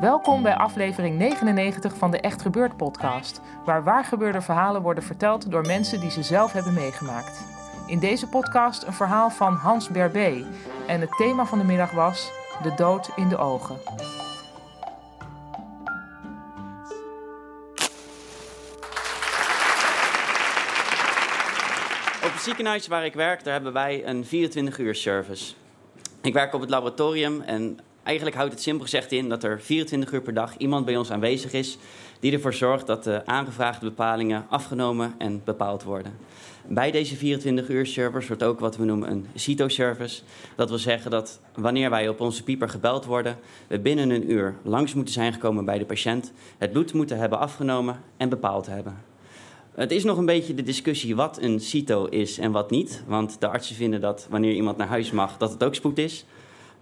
Welkom bij aflevering 99 van de Echt Gebeurd podcast, waar waargebeurde verhalen worden verteld door mensen die ze zelf hebben meegemaakt. In deze podcast een verhaal van Hans Berbé en het thema van de middag was de dood in de ogen. Op het ziekenhuis waar ik werk, daar hebben wij een 24-uur service. Ik werk op het laboratorium en eigenlijk houdt het simpel gezegd in dat er 24 uur per dag iemand bij ons aanwezig is die ervoor zorgt dat de aangevraagde bepalingen afgenomen en bepaald worden. Bij deze 24 uur service wordt ook wat we noemen een CITO-service. Dat wil zeggen dat wanneer wij op onze pieper gebeld worden, we binnen een uur langs moeten zijn gekomen bij de patiënt, het bloed moeten hebben afgenomen en bepaald hebben. Het is nog een beetje de discussie wat een CITO is en wat niet. Want de artsen vinden dat wanneer iemand naar huis mag, dat het ook spoed is.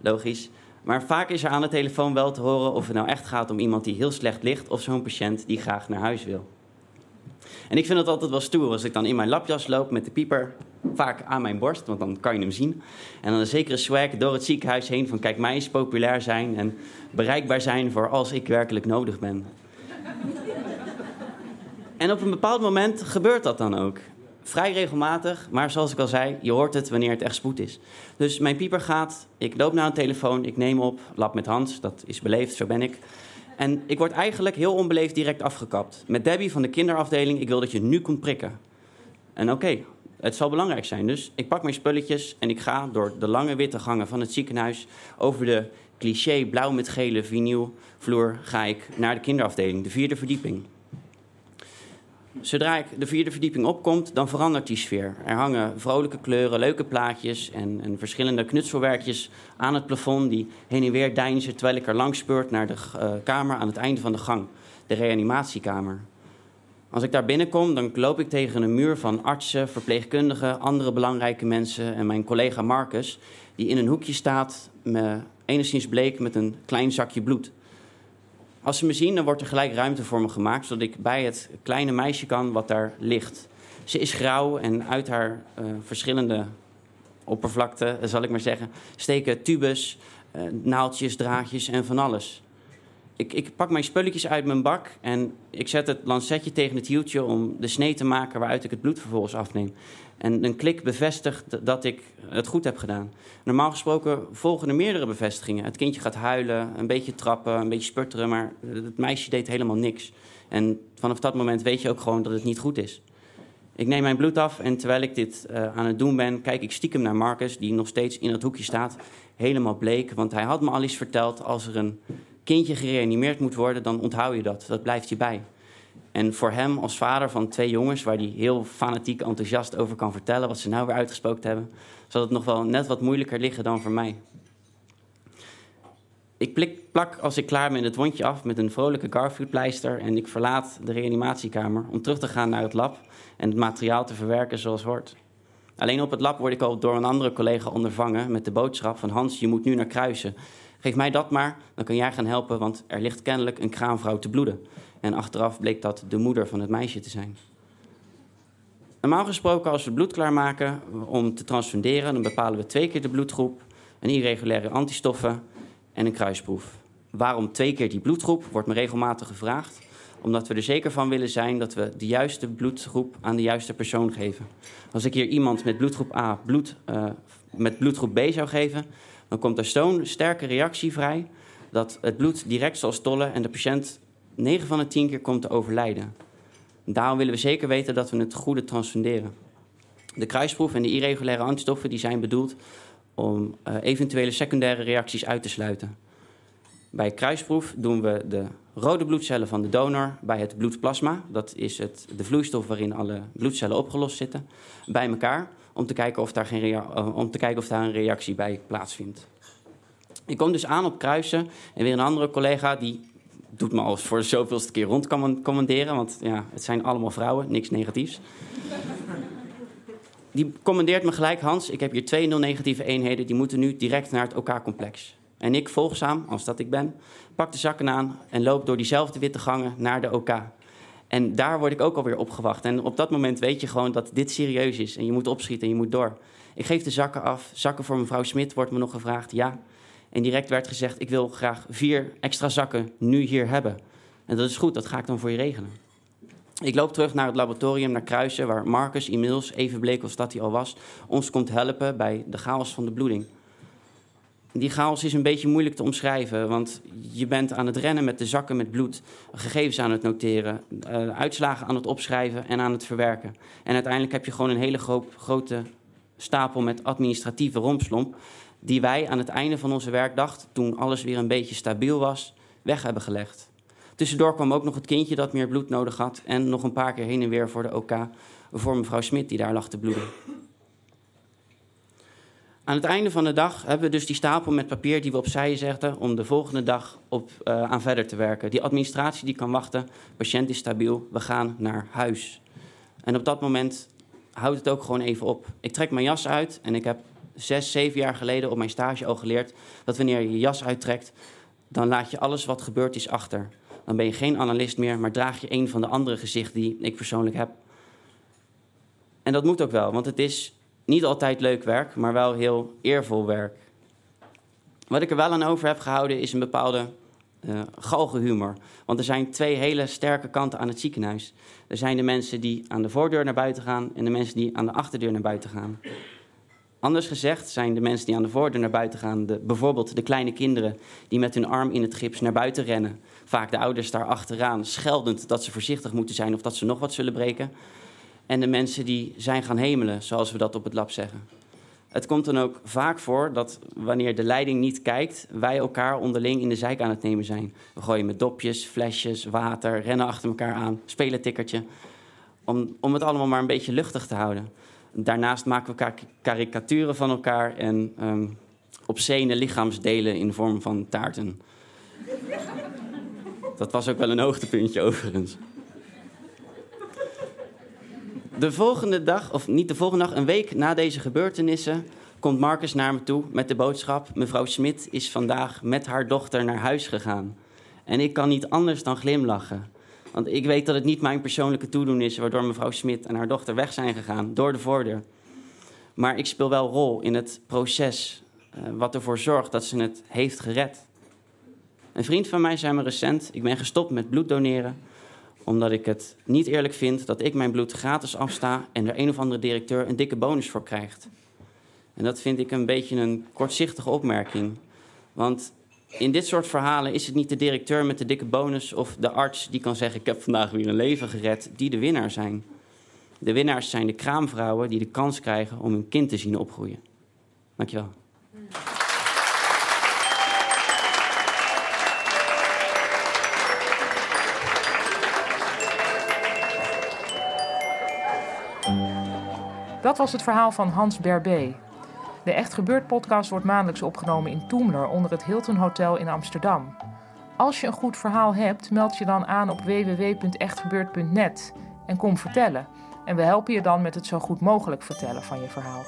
Logisch. Maar vaak is er aan de telefoon wel te horen of het nou echt gaat om iemand die heel slecht ligt of zo'n patiënt die graag naar huis wil. En ik vind het altijd wel stoer als ik dan in mijn lapjas loop met de pieper, vaak aan mijn borst, want dan kan je hem zien. En dan een zekere swag door het ziekenhuis heen van kijk mij eens populair zijn en bereikbaar zijn voor als ik werkelijk nodig ben. En op een bepaald moment gebeurt dat dan ook. Vrij regelmatig, maar zoals ik al zei, je hoort het wanneer het echt spoed is. Dus mijn pieper gaat, ik loop naar een telefoon, ik neem op, lap met Hans, dat is beleefd, zo ben ik. En ik word eigenlijk heel onbeleefd direct afgekapt. Met Debbie van de kinderafdeling, ik wil dat je nu komt prikken. En oké, het zal belangrijk zijn. Dus ik pak mijn spulletjes en ik ga door de lange witte gangen van het ziekenhuis over de cliché blauw met gele vinylvloer ga ik naar de kinderafdeling, de vierde verdieping. Zodra ik de vierde verdieping opkomt, dan verandert die sfeer. Er hangen vrolijke kleuren, leuke plaatjes en, en verschillende knutselwerkjes aan het plafond die heen en weer deinzen terwijl ik er langs speurt naar de uh, kamer aan het einde van de gang, de reanimatiekamer. Als ik daar binnenkom, dan loop ik tegen een muur van artsen, verpleegkundigen, andere belangrijke mensen en mijn collega Marcus, die in een hoekje staat, me, enigszins bleek met een klein zakje bloed. Als ze me zien, dan wordt er gelijk ruimte voor me gemaakt, zodat ik bij het kleine meisje kan wat daar ligt. Ze is grauw en uit haar uh, verschillende oppervlakte, zal ik maar zeggen, steken tubes, uh, naaldjes, draadjes en van alles. Ik, ik, pak mijn spulletjes uit mijn bak en ik zet het lancetje tegen het hieltje om de snee te maken waaruit ik het bloed vervolgens afneem. En een klik bevestigt dat ik het goed heb gedaan. Normaal gesproken volgen er meerdere bevestigingen. Het kindje gaat huilen, een beetje trappen, een beetje sputteren, maar het meisje deed helemaal niks. En vanaf dat moment weet je ook gewoon dat het niet goed is. Ik neem mijn bloed af en terwijl ik dit uh, aan het doen ben, kijk ik stiekem naar Marcus, die nog steeds in het hoekje staat, helemaal bleek. Want hij had me al eens verteld, als er een kindje gereanimeerd moet worden, dan onthoud je dat. Dat blijft je bij. En voor hem als vader van twee jongens, waar hij heel fanatiek enthousiast over kan vertellen wat ze nou weer uitgesproken hebben, zal het nog wel net wat moeilijker liggen dan voor mij. Ik plik, plak als ik klaar ben het wondje af met een vrolijke Garfield-pleister en ik verlaat de reanimatiekamer om terug te gaan naar het lab en het materiaal te verwerken zoals hoort. Alleen op het lab word ik al door een andere collega ondervangen met de boodschap van Hans, je moet nu naar Kruisen. Geef mij dat maar, dan kan jij gaan helpen, want er ligt kennelijk een kraamvrouw te bloeden. En achteraf bleek dat de moeder van het meisje te zijn. Normaal gesproken, als we bloed klaarmaken om te transfunderen, dan bepalen we twee keer de bloedgroep, een irregulaire antistoffen en een kruisproef. Waarom twee keer die bloedgroep, wordt me regelmatig gevraagd. Omdat we er zeker van willen zijn dat we de juiste bloedgroep aan de juiste persoon geven. Als ik hier iemand met bloedgroep A bloed, uh, met bloedgroep B zou geven, dan komt er zo'n sterke reactie vrij dat het bloed direct zal stollen en de patiënt 9 van de 10 keer komt te overlijden. Daarom willen we zeker weten dat we het goede transfunderen. De kruisproef en de irregulaire antistoffen die zijn bedoeld om uh, eventuele secundaire reacties uit te sluiten. Bij kruisproef doen we de rode bloedcellen van de donor bij het bloedplasma, dat is het, de vloeistof waarin alle bloedcellen opgelost zitten, bij elkaar om te kijken of daar, geen uh, om te kijken of daar een reactie bij plaatsvindt. Ik kom dus aan op kruisen en weer een andere collega die doet me als voor de zoveelste keer rondcommanderen. Want ja, het zijn allemaal vrouwen, niks negatiefs. Die commandeert me gelijk, Hans, ik heb hier twee nul negatieve eenheden... die moeten nu direct naar het OK-complex. En ik, volgzaam, als dat ik ben, pak de zakken aan... en loop door diezelfde witte gangen naar de OK. En daar word ik ook alweer opgewacht. En op dat moment weet je gewoon dat dit serieus is. En je moet opschieten en je moet door. Ik geef de zakken af. Zakken voor mevrouw Smit wordt me nog gevraagd. Ja, En direct werd gezegd: Ik wil graag vier extra zakken nu hier hebben. En dat is goed, dat ga ik dan voor je regelen. Ik loop terug naar het laboratorium, naar Kruisen, waar Marcus inmiddels, even bleek als dat hij al was, ons komt helpen bij de chaos van de bloeding. Die chaos is een beetje moeilijk te omschrijven, want je bent aan het rennen met de zakken met bloed, gegevens aan het noteren, uh, uitslagen aan het opschrijven en aan het verwerken. En uiteindelijk heb je gewoon een hele grote stapel met administratieve rompslomp, die wij aan het einde van onze werkdag, toen alles weer een beetje stabiel was, weg hebben gelegd. Tussendoor kwam ook nog het kindje dat meer bloed nodig had en nog een paar keer heen en weer voor de OK, voor mevrouw Smit die daar lag te bloeden. Aan het einde van de dag hebben we dus die stapel met papier die we opzij zetten om de volgende dag op, uh, aan verder te werken. Die administratie die kan wachten, patiënt is stabiel, we gaan naar huis. En op dat moment houdt het ook gewoon even op. Ik trek mijn jas uit en ik heb zes, zeven jaar geleden op mijn stage al geleerd dat wanneer je je jas uittrekt, dan laat je alles wat gebeurd is achter. Dan ben je geen analist meer, maar draag je een van de andere gezichten die ik persoonlijk heb. En dat moet ook wel, want het is niet altijd leuk werk, maar wel heel eervol werk. Wat ik er wel aan over heb gehouden is een bepaalde uh, galgenhumor. Want er zijn twee hele sterke kanten aan het ziekenhuis. Er zijn de mensen die aan de voordeur naar buiten gaan en de mensen die aan de achterdeur naar buiten gaan. Anders gezegd zijn de mensen die aan de voordeur naar buiten gaan, de, bijvoorbeeld de kleine kinderen die met hun arm in het gips naar buiten rennen. Vaak de ouders daar achteraan, scheldend dat ze voorzichtig moeten zijn of dat ze nog wat zullen breken en de mensen die zijn gaan hemelen, zoals we dat op het lab zeggen. Het komt dan ook vaak voor dat wanneer de leiding niet kijkt, wij elkaar onderling in de zijk aan het nemen zijn. We gooien met dopjes, flesjes, water, rennen achter elkaar aan, spelen tikkertje. Om, om het allemaal maar een beetje luchtig te houden. Daarnaast maken we karikaturen van elkaar en um, obscene lichaamsdelen in vorm van taarten. Dat was ook wel een hoogtepuntje overigens. De volgende dag, of niet de volgende dag, een week na deze gebeurtenissen, komt Marcus naar me toe met de boodschap: Mevrouw Smit is vandaag met haar dochter naar huis gegaan. En ik kan niet anders dan glimlachen. Want ik weet dat het niet mijn persoonlijke toedoen is waardoor mevrouw Smit en haar dochter weg zijn gegaan door de voordeur. Maar ik speel wel rol in het proces uh, wat ervoor zorgt dat ze het heeft gered. Een vriend van mij zei me recent: Ik ben gestopt met bloed doneren omdat ik het niet eerlijk vind dat ik mijn bloed gratis afsta en er een of andere directeur een dikke bonus voor krijgt. En dat vind ik een beetje een kortzichtige opmerking. Want in dit soort verhalen is het niet de directeur met de dikke bonus of de arts die kan zeggen: Ik heb vandaag weer een leven gered, die de winnaar zijn. De winnaars zijn de kraamvrouwen die de kans krijgen om hun kind te zien opgroeien. Dankjewel. Dat was het verhaal van Hans Berbé. De Echt Gebeurd podcast wordt maandelijks opgenomen in Toemler onder het Hilton Hotel in Amsterdam. Als je een goed verhaal hebt, meld je dan aan op www.echtgebeurd.net en kom vertellen. En we helpen je dan met het zo goed mogelijk vertellen van je verhaal.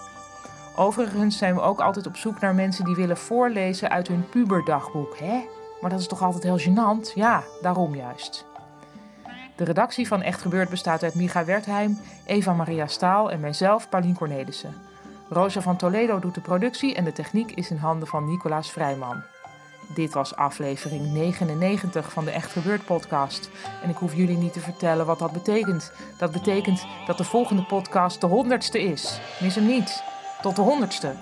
Overigens zijn we ook altijd op zoek naar mensen die willen voorlezen uit hun puberdagboek. Hè? Maar dat is toch altijd heel gênant? Ja, daarom juist. De redactie van Echt Gebeurd bestaat uit Micha Wertheim, Eva Maria Staal en mijzelf, Paulien Cornelissen. Rosa van Toledo doet de productie en de techniek is in handen van Nicolaas Vrijman. Dit was aflevering 99 van de Echt Gebeurd podcast. En ik hoef jullie niet te vertellen wat dat betekent. Dat betekent dat de volgende podcast de honderdste is. Mis hem niet. Tot de honderdste.